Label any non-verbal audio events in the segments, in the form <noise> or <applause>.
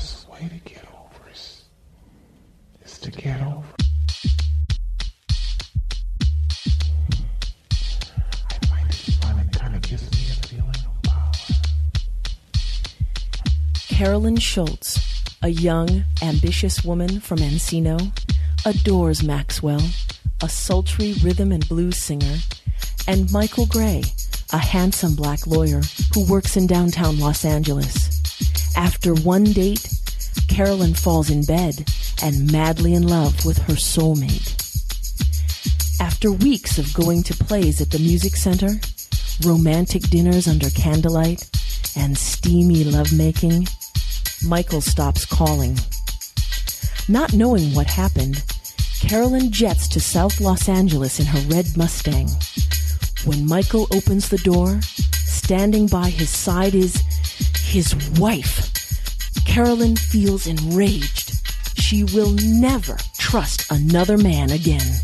best way to get over is, is to get over. I find fun. Kind of gives me a feeling of power. Carolyn Schultz, a young, ambitious woman from Encino, adores Maxwell, a sultry rhythm and blues singer, and Michael Gray, a handsome black lawyer who works in downtown Los Angeles. After one date, Carolyn falls in bed and madly in love with her soulmate. After weeks of going to plays at the music center, romantic dinners under candlelight, and steamy lovemaking, Michael stops calling. Not knowing what happened, Carolyn jets to South Los Angeles in her red Mustang. When Michael opens the door, standing by his side is his wife. Carolyn feels enraged. She will never trust another man again.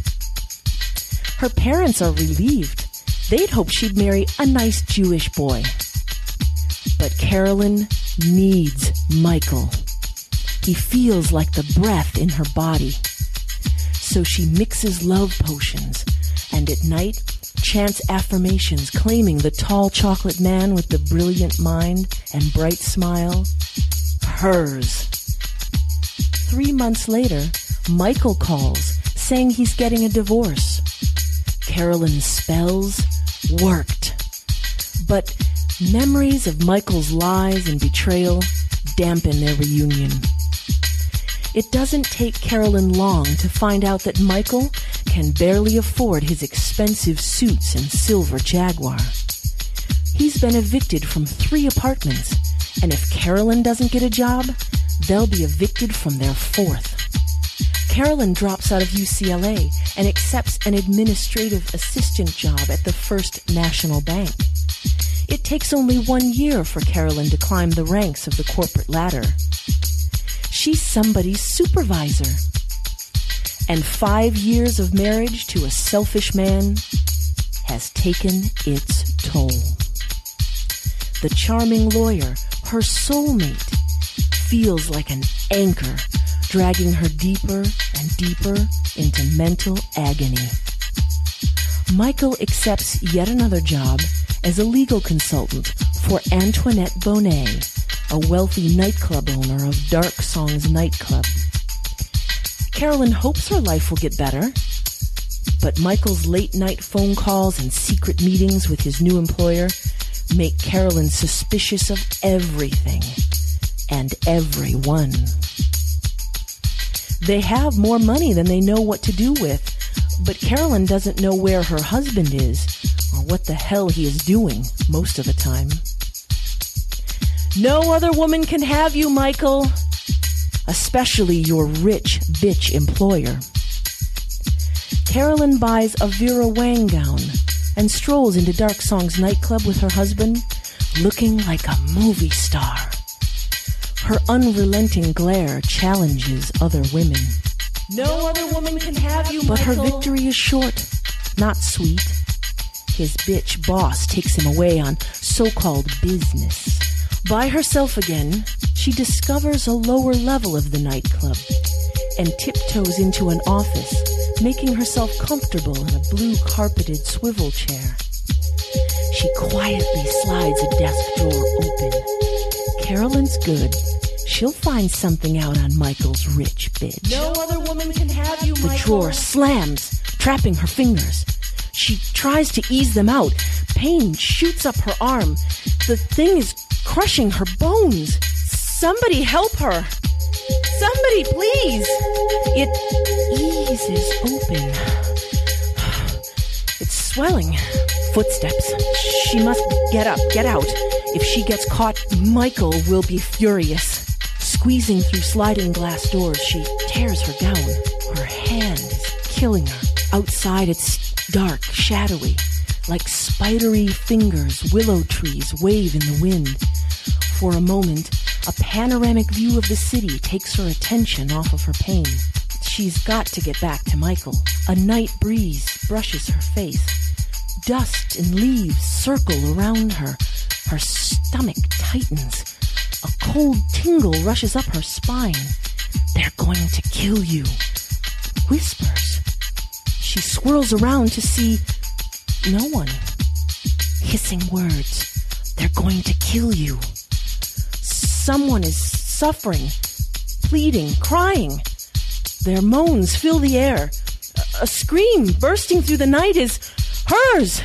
Her parents are relieved. They'd hoped she'd marry a nice Jewish boy. But Carolyn needs Michael. He feels like the breath in her body. So she mixes love potions and at night chants affirmations claiming the tall chocolate man with the brilliant mind and bright smile hers. Three months later, Michael calls saying he's getting a divorce. Carolyn's spells worked. But memories of Michael's lies and betrayal dampen their reunion. It doesn't take Carolyn long to find out that Michael can barely afford his expensive suits and silver Jaguar. He's been evicted from three apartments, and if Carolyn doesn't get a job, they'll be evicted from their fourth. Carolyn drops out of UCLA and accepts an administrative assistant job at the First National Bank. It takes only one year for Carolyn to climb the ranks of the corporate ladder. She's somebody's supervisor. And five years of marriage to a selfish man has taken its toll. The charming lawyer, her soulmate, feels like an anchor dragging her deeper and deeper into mental agony. Michael accepts yet another job as a legal consultant for Antoinette Bon'et, a wealthy nightclub owner of Dark Songs Nightclub. Carolyn hopes her life will get better, but Michael's late night phone calls and secret meetings with his new employer make Carolyn suspicious of everything and everyone. They have more money than they know what to do with, but Carolyn doesn't know where her husband is or what the hell he is doing most of the time. No other woman can have you, Michael, especially your rich bitch employer. Carolyn buys a Vera Wang gown and strolls into Dark Songs nightclub with her husband, looking like a movie star. Her unrelenting glare challenges other women. No other woman can have you, but her victory is short, not sweet. His bitch boss takes him away on so-called business. By herself again, she discovers a lower level of the nightclub and tiptoes into an office, making herself comfortable in a blue carpeted swivel chair. She quietly slides a desk drawer open. Carolyn's good. She'll find something out on Michael's rich bitch. No other woman can have you, The drawer slams, trapping her fingers. She tries to ease them out. Pain shoots up her arm. The thing is crushing her bones. Somebody help her. Somebody, please. It eases open. <sighs> It's swelling. Footsteps. She must get up, get out. If she gets caught, Michael will be furious. Squeezing through sliding glass doors, she tears her gown. Her hand is killing her. Outside, it's dark, shadowy. Like spidery fingers, willow trees wave in the wind. For a moment, a panoramic view of the city takes her attention off of her pain. She's got to get back to Michael. A night breeze brushes her face. Dust and leaves circle around her. Her stomach tightens. A cold tingle rushes up her spine. They're going to kill you. Whispers. She swirls around to see no one. Hissing words. They're going to kill you. Someone is suffering, pleading, crying. Their moans fill the air. A, scream bursting through the night is hers.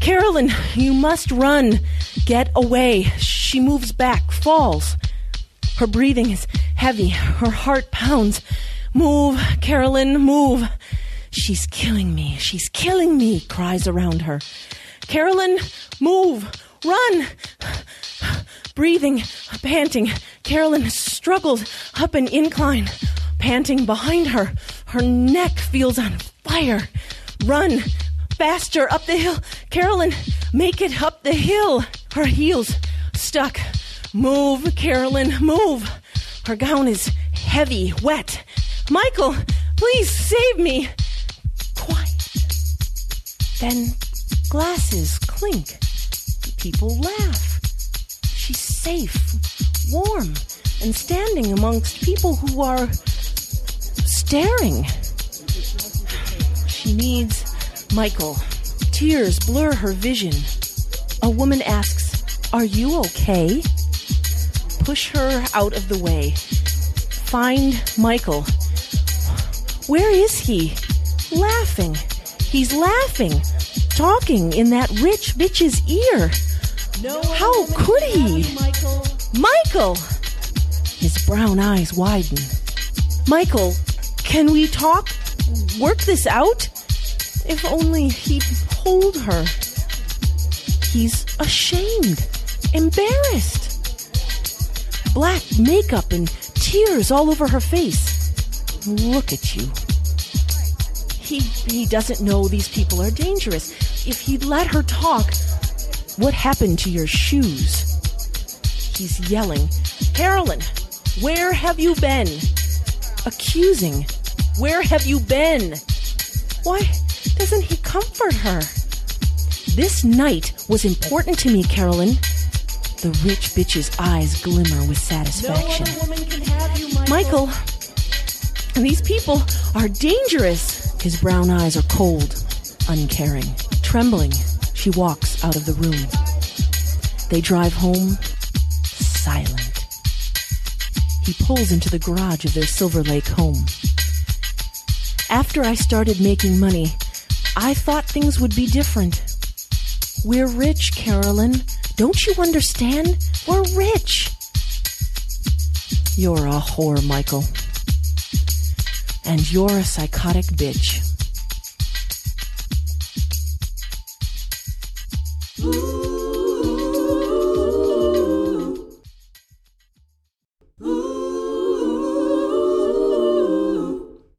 Carolyn, you must run. Get away. She moves back, falls. Her breathing is heavy. Her heart pounds. Move, Carolyn, move. She's killing me. She's killing me, cries around her. Carolyn, move. Run. Breathing, panting, Carolyn struggles up an incline, panting behind her. Her neck feels on fire. Run, faster up the hill. Carolyn, make it up the hill. Her heels stuck. Move, Carolyn, move. Her gown is heavy, wet. Michael, please save me. Then glasses clink. People laugh. She's safe, warm, and standing amongst people who are staring. She needs Michael. Tears blur her vision. A woman asks, Are you okay? Push her out of the way. Find Michael. Where is he? Laughing. He's laughing, talking in that rich bitch's ear. How could he? Michael. Michael! His brown eyes widen. Michael, can we talk? Work this out? If only he'd hold her. He's ashamed, embarrassed. Black makeup and tears all over her face. Look at you. He, he doesn't know these people are dangerous. If he'd let her talk, what happened to your shoes? He's yelling, Carolyn, where have you been? Accusing, where have you been? Why doesn't he comfort her? This night was important to me, Carolyn. The rich bitch's eyes glimmer with No satisfaction. other woman can have you, Michael. Michael, these people are dangerous. His brown eyes are cold, uncaring. Trembling, she walks out of the room. They drive home, silent. He pulls into the garage of their Silver Lake home. After I started making money, I thought things would be different. We're rich, Carolyn. Don't you understand? We're rich. You're a whore, Michael. And you're a psychotic bitch.